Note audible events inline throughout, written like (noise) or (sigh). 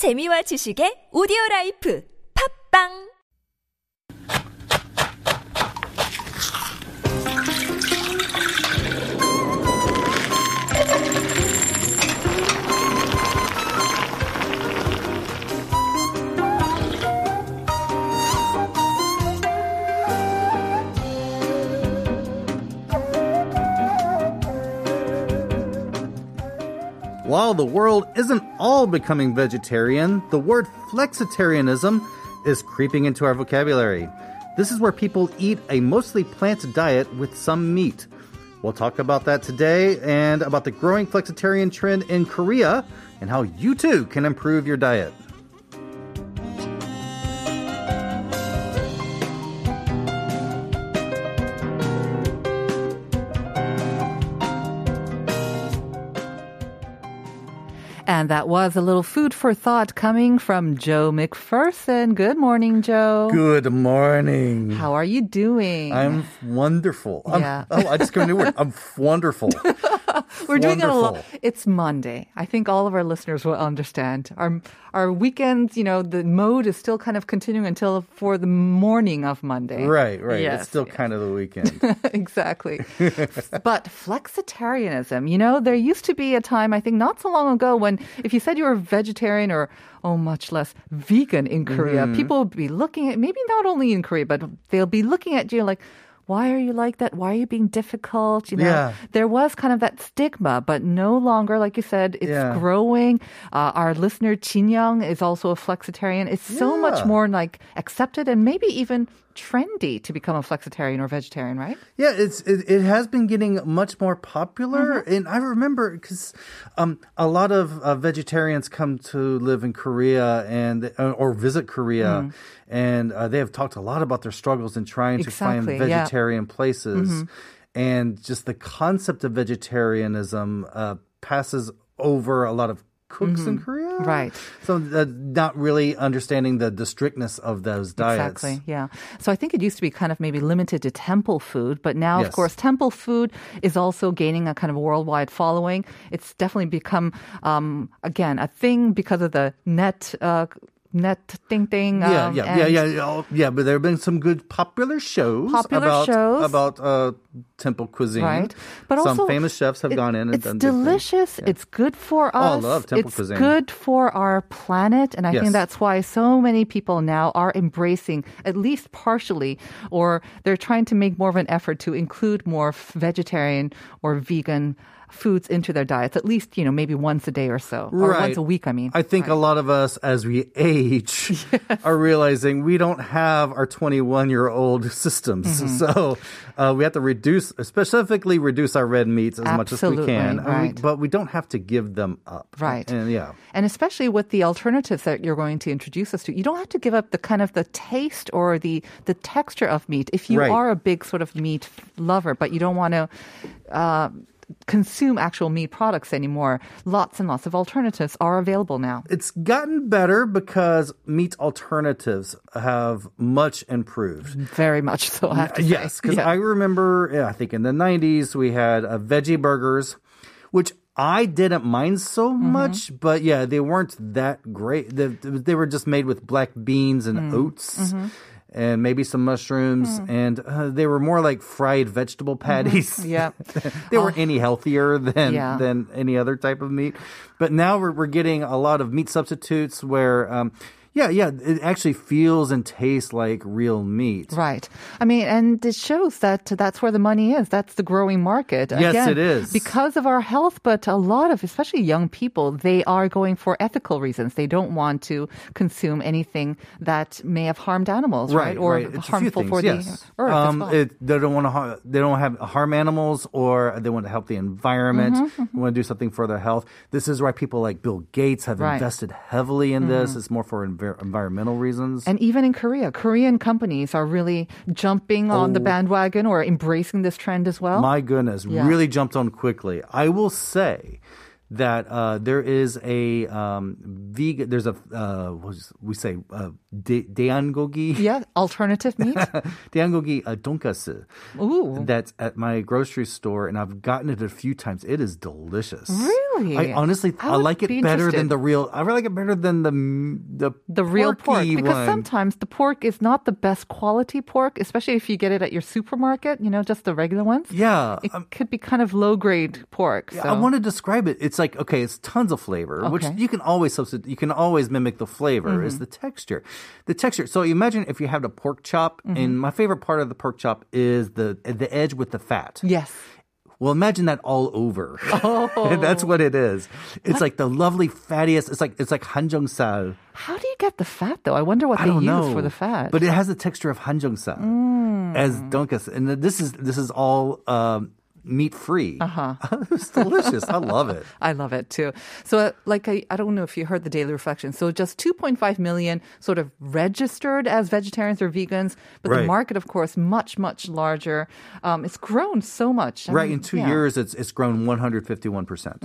재미와 지식의 오디오 라이프. 팝빵 While the world isn't all becoming vegetarian, the word flexitarianism is creeping into our vocabulary. This is where people eat a mostly plant diet with some meat. We'll talk about that today and about the growing flexitarian trend in Korea and how you too can improve your diet. And that was a little food for thought coming from Joe McPherson. Good morning, Joe. Good morning. How are you doing? I'm wonderful. I'm- Yeah. oh, I just got a new word. I'm wonderful. (laughs) (laughs) We're doing it a lot. It's Monday. I think all of our listeners will understand. Our our weekends, you know, the mode is still kind of continuing until for the morning of Monday. right, right. Yes, it's still yes. kind of the weekend. (laughs) exactly. (laughs) but flexitarianism, you know, there used to be a time, I think not so long ago, when if you said you were vegetarian or, oh, much less vegan in Korea, Mm-hmm. people would be looking at, maybe not only in Korea, but they'll be looking at you like, why are you like that? Why are you being difficult? You know, Yeah. there was kind of that stigma, but no longer, like you said, it's Yeah. growing. Uh, our listener Jin Young is also a flexitarian. It's so much more like accepted and maybe even trendy to become a flexitarian or vegetarian, right? Yeah, it's it, it has been getting much more popular, and I remember because um, a lot of uh, vegetarians come to live in Korea and uh, or visit Korea, and uh, they have talked a lot about their struggles in trying to find Exactly, yeah. vegetarian places, and just the concept of vegetarianism uh, passes over a lot of cooks in Korea, Right. So uh, not really understanding the the strictness of those diets. Exactly. Yeah. So I think it used to be kind of maybe limited to temple food, but now, of course, temple food is also gaining a kind of worldwide following. It's definitely become, um, again, a thing because of the net. Uh, Net thing thing. Yeah, um, yeah, yeah, yeah, yeah, yeah. But there have been some good popular shows Popular about shows. about uh, temple cuisine. Right. But some also, famous chefs have gone in and it's done. delicious. It's good for Oh, I love temple it's cuisine. good for our planet, and I Yes. think that's why so many people now are embracing, at least partially, or they're trying to make more of an effort to include more vegetarian or vegan foods into their diets. At least you know maybe once a day or so, or Right. once a week. I mean, I think a lot of us, as we age, (laughs) are realizing we don't have our 21 year old systems. Mm-hmm. (laughs) So uh, we have to reduce, specifically reduce our red meats as much as we can. And we- but we don't have to give them up. Right. And yeah. And especially with the alternatives that you're going to introduce us to, you don't have to give up the kind of the taste or the the texture of meat. If you Right. are a big sort of meat lover, but you don't want to. Uh, consume actual meat products anymore lots and lots of alternatives are available now It's gotten better because meat alternatives have much improved. very much so I have to. Yes, because Yeah. I remember, yeah, I think in the 90s, we had uh, veggie burgers, which I didn't mind so Mm-hmm. much, but yeah, they weren't that great. They, they were just made with black beans and Mm. oats. Mm-hmm. And maybe some mushrooms, and uh, they were more like fried vegetable patties. (laughs) Mm-hmm. Yeah. they weren't any healthier than Yeah. than any other type of meat. But now we're we're getting a lot of meat substitutes where, um, yeah, yeah, it actually feels and tastes like real meat. Right. I mean, and it shows that that's where the money is. That's the growing market. Yes, Again, it is. Because of our health, but a lot of, especially young people, they are going for ethical reasons. They don't want to consume anything that may have harmed animals, right? Or It's a few harmful for yes. the earth. Um, well. it, they don't want to. Har- they don't have harm animals, or they want to help the environment. Mm-hmm, Want to do something for their health. This is why people like Bill Gates have Right. Mm-hmm. invested heavily in this. It's more for envir- environmental reasons. And even in Korea, Korean companies are really jumping on the Oh. bandwagon or embracing this trend as well. My goodness, Yeah. really jumped on quickly. I will say that uh, there is a um, vegan. There's a uh, what is- we say uh, de- deangogi. (laughs) yeah, alternative meat. (laughs) Deangogi uh, donkasu. Ooh. That's at my grocery store, and I've gotten it a few times. It is delicious. Really? Really? I honestly I I, like it be better than the real. I really like it better than the the the real pork because one. sometimes the pork is not the best quality pork, especially if you get it at your supermarket. You know, just the regular ones. Yeah, it um, could be kind of low grade pork. So. I want to describe it. It's like okay, it's tons of flavor, which Okay. Mm-hmm. you can always substitute. You can always mimic the flavor. Is the texture, the texture. So imagine if you have a pork chop, Mm-hmm. and my favorite part of the pork chop is the the edge with the fat. yes. Well, imagine that all over. Oh. (laughs) That's what it is. It's like the lovely fattiest. It's like it's like hanjeongsal. How do you get the fat though? I wonder what I they use know for the fat. but it has the texture of hanjeongsal Mm. as donkas, and this is this is all um, meat free. Uh huh. (laughs) it's delicious. I love it. (laughs) I love it too. So, uh, like, I, I don't know if you heard the Daily Reflection. So, just 2.5 million sort of registered as vegetarians or vegans, but the market, of course, much, much larger. Um, it's grown so much. I Right mean, in two yeah. years, it's it's grown 151 percent.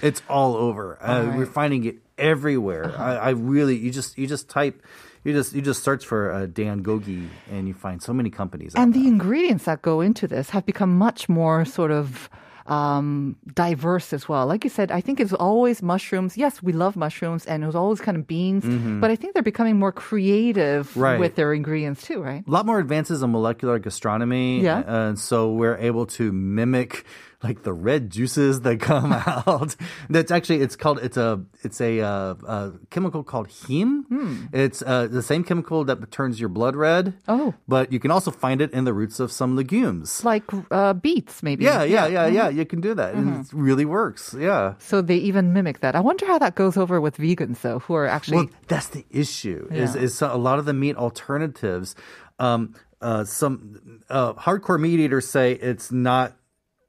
It's all over. Uh, We're finding it everywhere. I, I really, you just you just type, you just you just search for uh, Dan Gogi, and you find so many companies. And the ingredients that go into this have become much more sort of um, diverse as well. Like you said, I think it's always mushrooms. Yes, we love mushrooms, and it was always kind of beans. But I think they're becoming more creative Mm-hmm. Right. with their ingredients too, right? a lot more advances in molecular gastronomy. Yeah. And so we're able to mimic like the red juices that come (laughs) out. That's actually it's called it's a it's a, uh, uh chemical called heme. Hmm. It's uh, the same chemical that turns your blood red. Oh. But you can also find it in the roots of some legumes. Like uh, beets, maybe. Yeah, yeah, yeah, yeah. Mm-hmm. You can do that, and it really works. Yeah. So they even mimic that. I wonder how that goes over with vegans, though, who are actually. Well, that's the issue. Is Yeah. is so- a lot of the meat alternatives. Um, uh, some uh, hardcore meat eaters say it's not.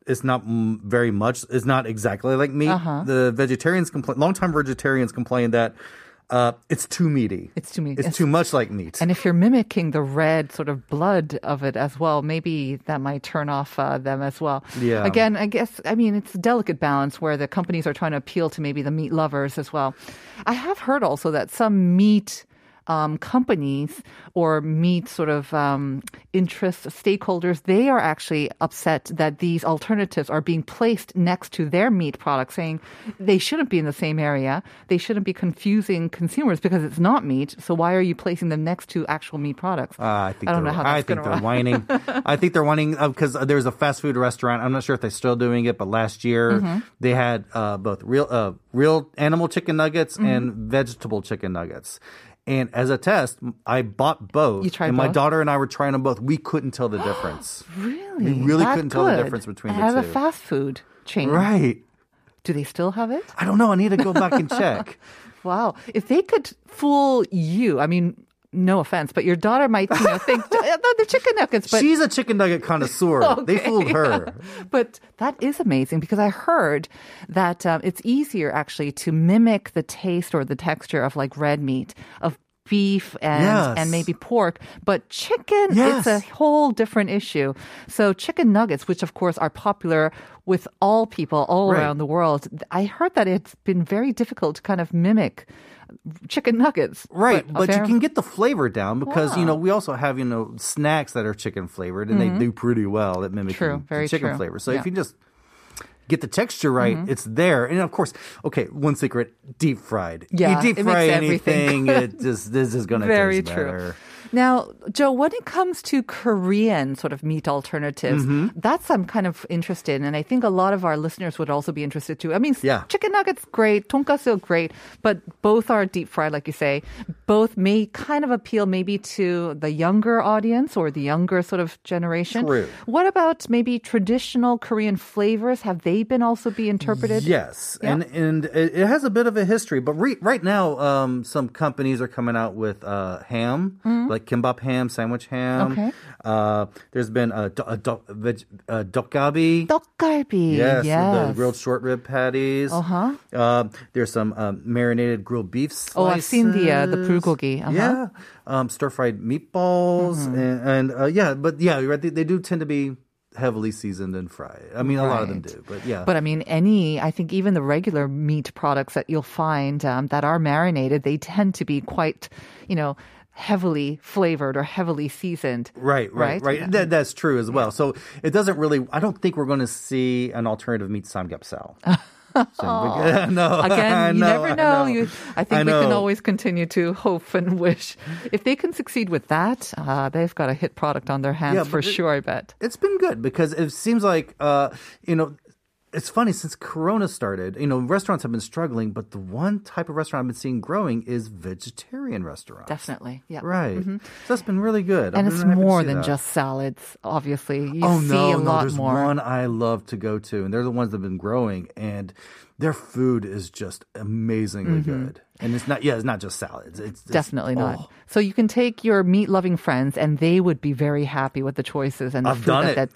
It's not very much. It's not exactly like meat. Uh-huh. The vegetarians complain. Longtime vegetarians complain that uh, it's too meaty. It's too meaty. It's It's- too much like meat. and if you're mimicking the red sort of blood of it as well, maybe that might turn off uh, them as well. Yeah. Again, I guess, I mean, it's a delicate balance where the companies are trying to appeal to maybe the meat lovers as well. I have heard also that some meat um, companies or meat sort of um, interest stakeholders, they are actually upset that these alternatives are being placed next to their meat products, saying they shouldn't be in the same area. They shouldn't be confusing consumers because it's not meat. So why are you placing them next to actual meat products? Uh, I think I don't they're, know how I think they're whining. (laughs) I think they're whining because there's a fast food restaurant. I'm not sure if they're still doing it, but last year Mm-hmm. they had uh, both real uh, real animal chicken nuggets Mm-hmm. and vegetable chicken nuggets. And as a test, I bought both. You tried and my both? daughter and I were trying them both. We couldn't tell the (gasps) difference. Really? We really couldn't tell the difference between the two. As a fast food chain. right. Do they still have it? I don't know. I need to go back and check. (laughs) Wow. If they could fool you, I mean, no offense, but your daughter might you know, think (laughs) "Uh, they're chicken nuggets, but She's a chicken nugget connoisseur. (laughs) They fooled her. (laughs) but that is amazing because I heard that um, it's easier actually to mimic the taste or the texture of like red meat of beef and Yes. and maybe pork but chicken Yes. it's a whole different issue so chicken nuggets which of course are popular with all people all Right. around the world i heard that it's been very difficult to kind of mimic chicken nuggets Right, a but, you can get the flavor down because you know we also have you know snacks that are chicken flavored and they do pretty well at mimicking Mm-hmm. True, the very chicken true. flavor. So Yeah. if you just get the texture right, Mm-hmm. it's there. And of course, okay, one secret: deep fried. Yeah, you deep fry anything, it (laughs) just this is gonna Very taste true. Now, Joe, when it comes to Korean sort of meat alternatives, Mm-hmm. that's I'm kind of interested in, and I think a lot of our listeners would also be interested too. I mean, Yeah. chicken nuggets great, tonkatsu great, but both are deep fried, like you say both may kind of appeal maybe to the younger audience or the younger sort of generation. True. What about maybe traditional Korean flavors? Have they been also be interpreted? Yes, yeah. and and it has a bit of a history. But re- right now, um, some companies are coming out with uh, ham, mm-hmm. like kimbap ham, sandwich ham. Okay. Uh, there's been a, a, a, a uh, tteokgalbi. Tteokgalbi. Yes, yes. the grilled short rib patties. Uh-huh. Uh, there's some uh, marinated grilled beef. Slices. Oh, I've seen the uh, the bulgogi. Uh-huh. Yeah, um, stir fried meatballs, Mm-hmm. and, and uh, yeah, but yeah, right. They, they do tend to be heavily seasoned and fried. I mean, a lot of them do, but yeah. But I mean, any, I think even the regular meat products that you'll find um, that are marinated, they tend to be quite, you know, heavily flavored or heavily seasoned. Right, right, Right? right. Yeah. That, that's true as well. So it doesn't really. I don't think we're going to see an alternative meat samgyeopsal. (laughs) (laughs) no, Again, (laughs) you know, never I know. know. You, I think I we can always continue to (laughs) hope and wish. If they can succeed with that, uh, they've got a hit product on their hands Yeah, for it- sure. I bet. It's been good because it seems like uh, you know. It's funny since Corona started, you know, restaurants have been struggling, but the one type of restaurant I've been seeing growing is vegetarian restaurants. Definitely, yeah. Right. So that's been really good. And I've it's been happy to more than that. just salads. Obviously, you oh see no, a no, lot there's more. one I love to go to, and they're the ones that have been growing, and their food is just amazingly good. And it's not, yeah, it's not just salads. It's, it's Mm-hmm. Definitely not. oh. So you can take your meat-loving friends, and they would be very happy with the choices and the I've food done that it. that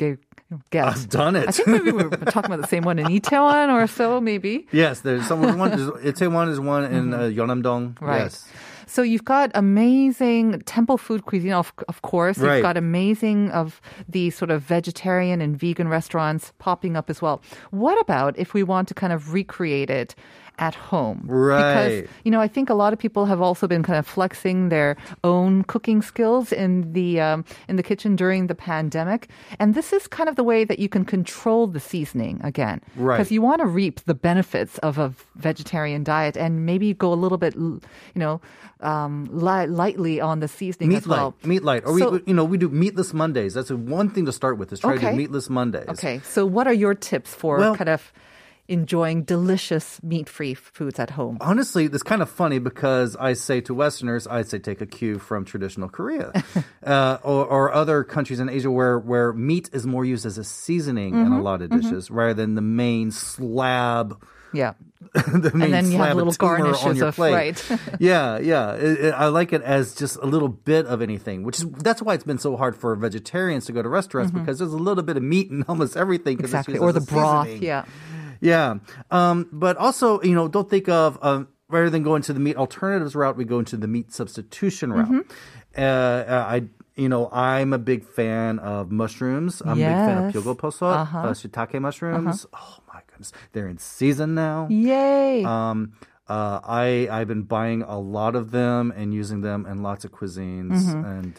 get. I've done it. I think maybe we were (laughs) talking about the same one in Itaewon or so, maybe. Yes, there's someone one. (laughs) Itaewon is one in uh, Yeonnam-dong. Mm-hmm. Right. Yes. So you've got amazing temple food cuisine, of, of course. You've got amazing of the sort of vegetarian and vegan restaurants popping up as well. What about if we want to kind of recreate it at home? Right. Because, you know, I think a lot of people have also been kind of flexing their own cooking skills in the um, in the kitchen during the pandemic, and this is kind of the way that you can control the seasoning again. Right. Because you want to reap the benefits of a vegetarian diet and maybe go a little bit, you know, um, li- lightly on the seasoning Meat as well. light, meat light, or So- we, you know, we do meatless Mondays. That's one thing to start with. Is try to do meatless Mondays. Okay, so what are your tips for Well- kind of enjoying delicious meat-free foods at home? Honestly, it's kind of funny because I say to Westerners, I say take a cue from traditional Korea (laughs) uh, or, or other countries in Asia where, where meat is more used as a seasoning in Mm-hmm. a lot of dishes rather than the main slab. Yeah. (laughs) the main then you have slab little of tumor on your of- plate. right. (laughs) yeah, yeah. It- it- I like it as just a little bit of anything, which is that's why it's been so hard for vegetarians to go to restaurants because there's a little bit of meat in almost everything. Mm-hmm. Exactly. Or the broth. seasoning. Yeah. Yeah. Um, but also, you know, don't think of um, rather than going to the meat alternatives route, we go into the meat substitution route. Mm-hmm. Uh, uh, I, you know, I'm a big fan of mushrooms. I'm a big fan of Yes. pyogoposot, Uh-huh. uh, shiitake mushrooms. Oh my goodness, they're in season now. Yay. Um, uh, I I've been buying a lot of them and using them in lots of cuisines, Mm-hmm. and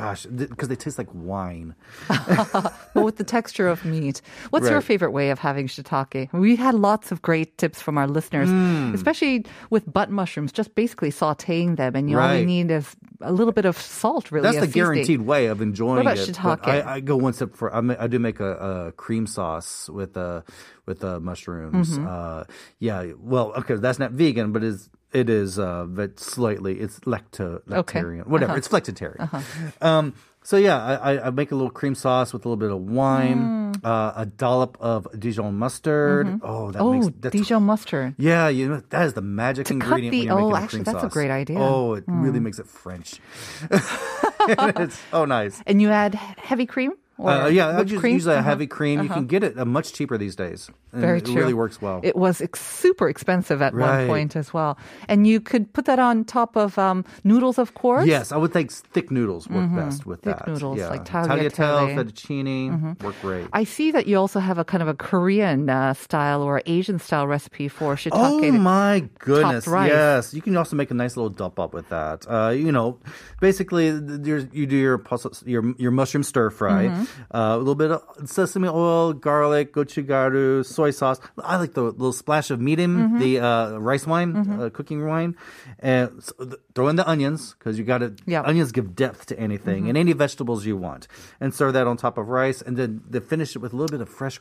gosh, because they taste like wine. (laughs) but with the texture of meat. What's your favorite way of having shiitake? We had lots of great tips from our listeners, Hmm. especially with butt mushrooms, just basically sauteing them. And you Right. need is a little bit of salt, really. That's the guaranteed way of enjoying about it. shiitake? I, I go one step for I, I do make a, a cream sauce with uh, with uh, mushrooms. Mm-hmm. Uh, yeah, well, okay, that's not vegan, but is it is uh, but slightly it's lacto Okay. lactarian, whatever. Uh-huh. It's flexitarian. Um, so yeah, I, I- make a little cream sauce with a little bit of wine, Mm. uh, a dollop of Dijon mustard. Oh, that Oh, makes that's Dijon mustard. yeah, you know that is the magic cut ingredient the- oh, actually, that's a great idea. Oh, it really makes it French. (laughs) it's (laughs) so nice. And you add heavy cream? Uh, yeah, I just cream? use a Uh-huh. heavy cream. You can get it uh, much cheaper these days. And Very it really works well. It was ex- super expensive at one point as well. And you could put that on top of um, noodles, of course. yes, I would think thick noodles work best with Thick that. noodles, yeah. like tagliatelle. Mm-hmm. fettuccine work great. I see that you also have a kind of a Korean uh, style or Asian style recipe for shiitake. Oh my goodness! Yes, you can also make a nice little deopbap with that. Uh, you know, basically, you do your your your mushroom stir fry, Mm-hmm. Uh, a little bit of sesame oil, garlic, gochugaru, soy sauce. I like the little splash of mirin, Mm-hmm. the uh, rice wine, uh, cooking wine, and s- th- throw in the onions because you got to. Yeah. Onions give depth to anything, and any vegetables you want, and serve that on top of rice, and then, then finish it with a little bit of fresh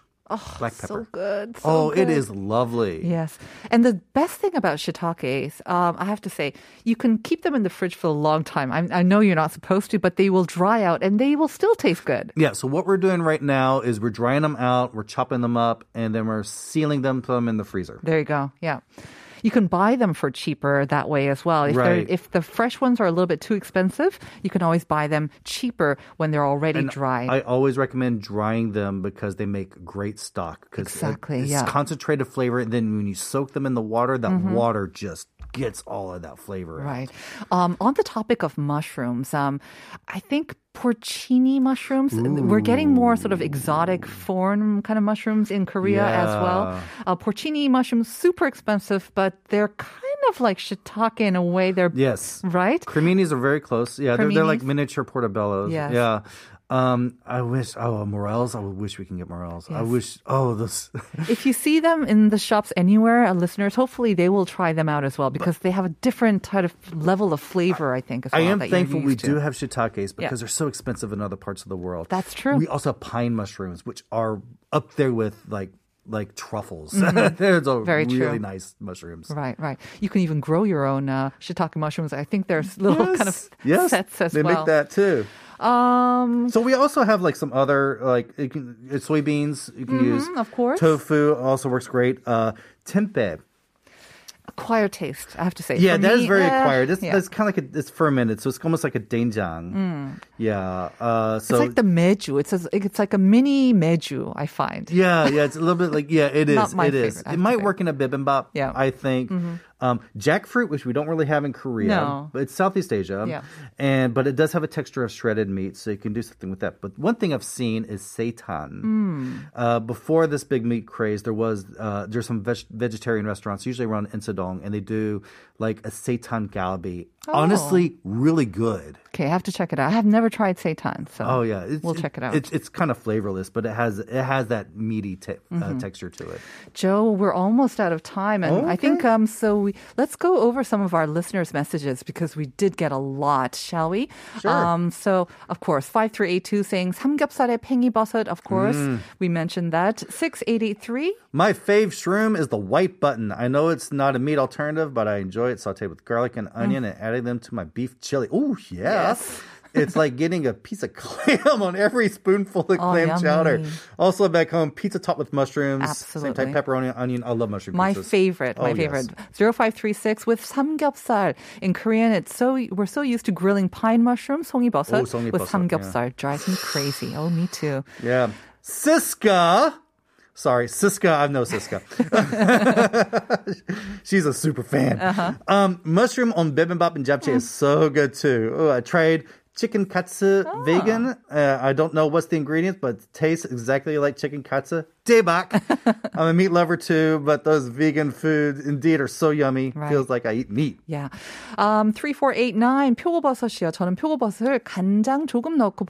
black So pepper. good. so oh, it good. is lovely. Yes. And the best thing about shiitakes, um, I have to say, you can keep them in the fridge for a long time. I, I know you're not supposed to, but they will dry out and they will still taste good. Yeah, so what we're doing right now is we're drying them out, we're chopping them up, and then we're sealing them, put them in the freezer. There you go. Yeah. You can buy them for cheaper that way as well. If, Right. if the fresh ones are a little bit too expensive, you can always buy them cheaper when they're already And dry. I always recommend drying them because they make great stock. Exactly, It's yeah. Mm-hmm. concentrated flavor, and then when you soak them in the water, that water just gets all of that flavor. Right. Um, on the topic of mushrooms, um, I think porcini mushrooms, we're getting more sort of exotic foreign kind of mushrooms in Korea as well. Uh, porcini mushrooms, super expensive, but they're kind of like shiitake in a way. They're Yes. right. Creminis are very close. Yeah, they're, they're like miniature portobellos. Yes. Yeah. Um, I wish. Oh, morels. I wish we can get morels. I wish. Oh, those. (laughs) If you see them in the shops anywhere, uh, listeners, hopefully they will try them out as well because they have a different kind of level of flavor, I think. As I well, am that thankful we to. do have shiitakes because Yeah. they're so expensive in other parts of the world. That's true. We also have pine mushrooms, which are up there with like like truffles. Mm-hmm. (laughs) Very really true. nice mushrooms. Right, right. You can even grow your own uh, shiitake mushrooms. I think there's little (laughs) kind of yes, sets as they well. They make that too. Um, So we also have like some other like you can, uh, soybeans you can use. Mm-hmm, of course. Tofu also works great. Uh, tempeh. acquired taste, I have to say. Yeah, For that is me, very eh, acquired. It's, yeah. That's kind of like a, it's fermented, so it's almost like a doenjang. Yeah. Uh, so Mm. it's like the meju. It's a, it's like a mini meju. I find. Yeah, yeah, it's a little bit like yeah, it is. Not my it is. favorite, I It might work in a bibimbap. Yeah. Mm-hmm. I think. Um, jackfruit, which we don't really have in Korea, No. but it's Southeast Asia, Yeah. and but it does have a texture of shredded meat, so you can do something with that. But one thing I've seen is seitan. Mm. Uh, before this big meat craze, there was uh, there's some veg- vegetarian restaurants, usually around Insadong, and they do like a seitan galbi. Oh. Honestly, really good. Okay, I have to check it out. I have never tried seitan, so Oh yeah, it's, we'll check it out. It's it's kind of flavorless, but it has it has that meaty te- uh, Mm-hmm. texture to it. Joe, we're almost out of time, and I think um. So we let's go over some of our listeners' messages because we did get a lot, shall we? Sure. Um. So of course, five three eight two saying 삼겹살에 팽이버섯. Of course, Mm. we mentioned that. Six eight eight three. My fave shroom is the white button. I know it's not a meat alternative, but I enjoy it sauteed with garlic and onion and adding them to my beef chili. Oh, yeah. Yes. (laughs) it's like getting a piece of (laughs) clam on every spoonful of oh, clam yummy. chowder. Also back home, pizza topped with mushrooms. Absolutely. Same type, pepperoni, onion. I love mushroom My pizzas. favorite, my oh, favorite. Yes. 0536 with samgyeopsal. In Korean, it's so, we're so used to grilling pine mushrooms, songibosa, oh, with samgyeopsal. Yeah. Drives me crazy. Oh, me too. Yeah. Siska Sorry, Siska. I've no Siska. (laughs) She's a super fan. Uh-huh. Um, mushroom on bibimbap and japchae mm. is so good too. I tried chicken katsu oh. vegan. Uh, I don't know what's the ingredients, but tastes exactly like chicken katsu. Daebak. (laughs) I'm a meat lover too, but those vegan foods indeed are so yummy. Right. Feels like I eat meat. Yeah. Um, 3489 표고버섯이요. 저는 표고버섯을 간장 조금 넣고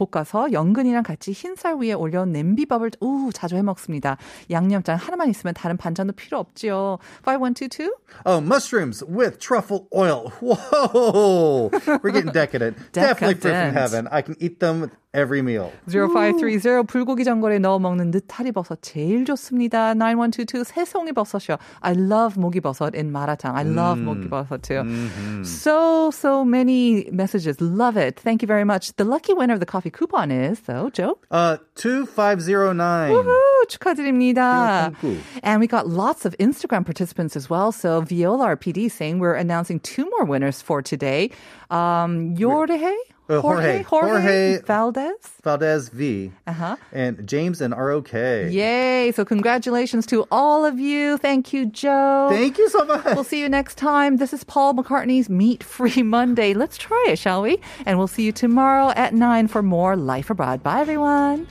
볶- 볶아서 연근이랑 같이 흰쌀 위에 올려 냄비밥을 우 자주 해 먹습니다. 양념장 하나만 있으면 다른 반찬도 필요 없지요. 5122 Oh, mushrooms with truffle oil. Whoa! We're getting decadent. Definitely fruit from heaven. I can eat them with every meal. 0530 불고기 전골에 넣어 먹는 느타리 버섯 제일 좋습니다. 9122 새송이 버섯이요. I love 목이 버섯 in 마라탕. I love mm. 버섯 too. Mm-hmm. So, so many messages. Love it. Thank you very much. The lucky winner of the coffee coupon is, though, Joe? Uh, 2509. Woo-hoo! 축하드립니다. thank you. And we got lots of Instagram participants as well. So Viola RPD saying we're announcing two more winners for today. Um, Jorge, Uh, Jorge. Jorge. Valdez. Valdez V. Uh-huh. And James and ROK. Yay. So congratulations to all of you. Thank you, Joe. Thank you so much. We'll see you next time. This is Paul McCartney's Meat Free Monday. Let's try it, shall we? And we'll see you tomorrow at 9 for more Life Abroad. Bye, everyone.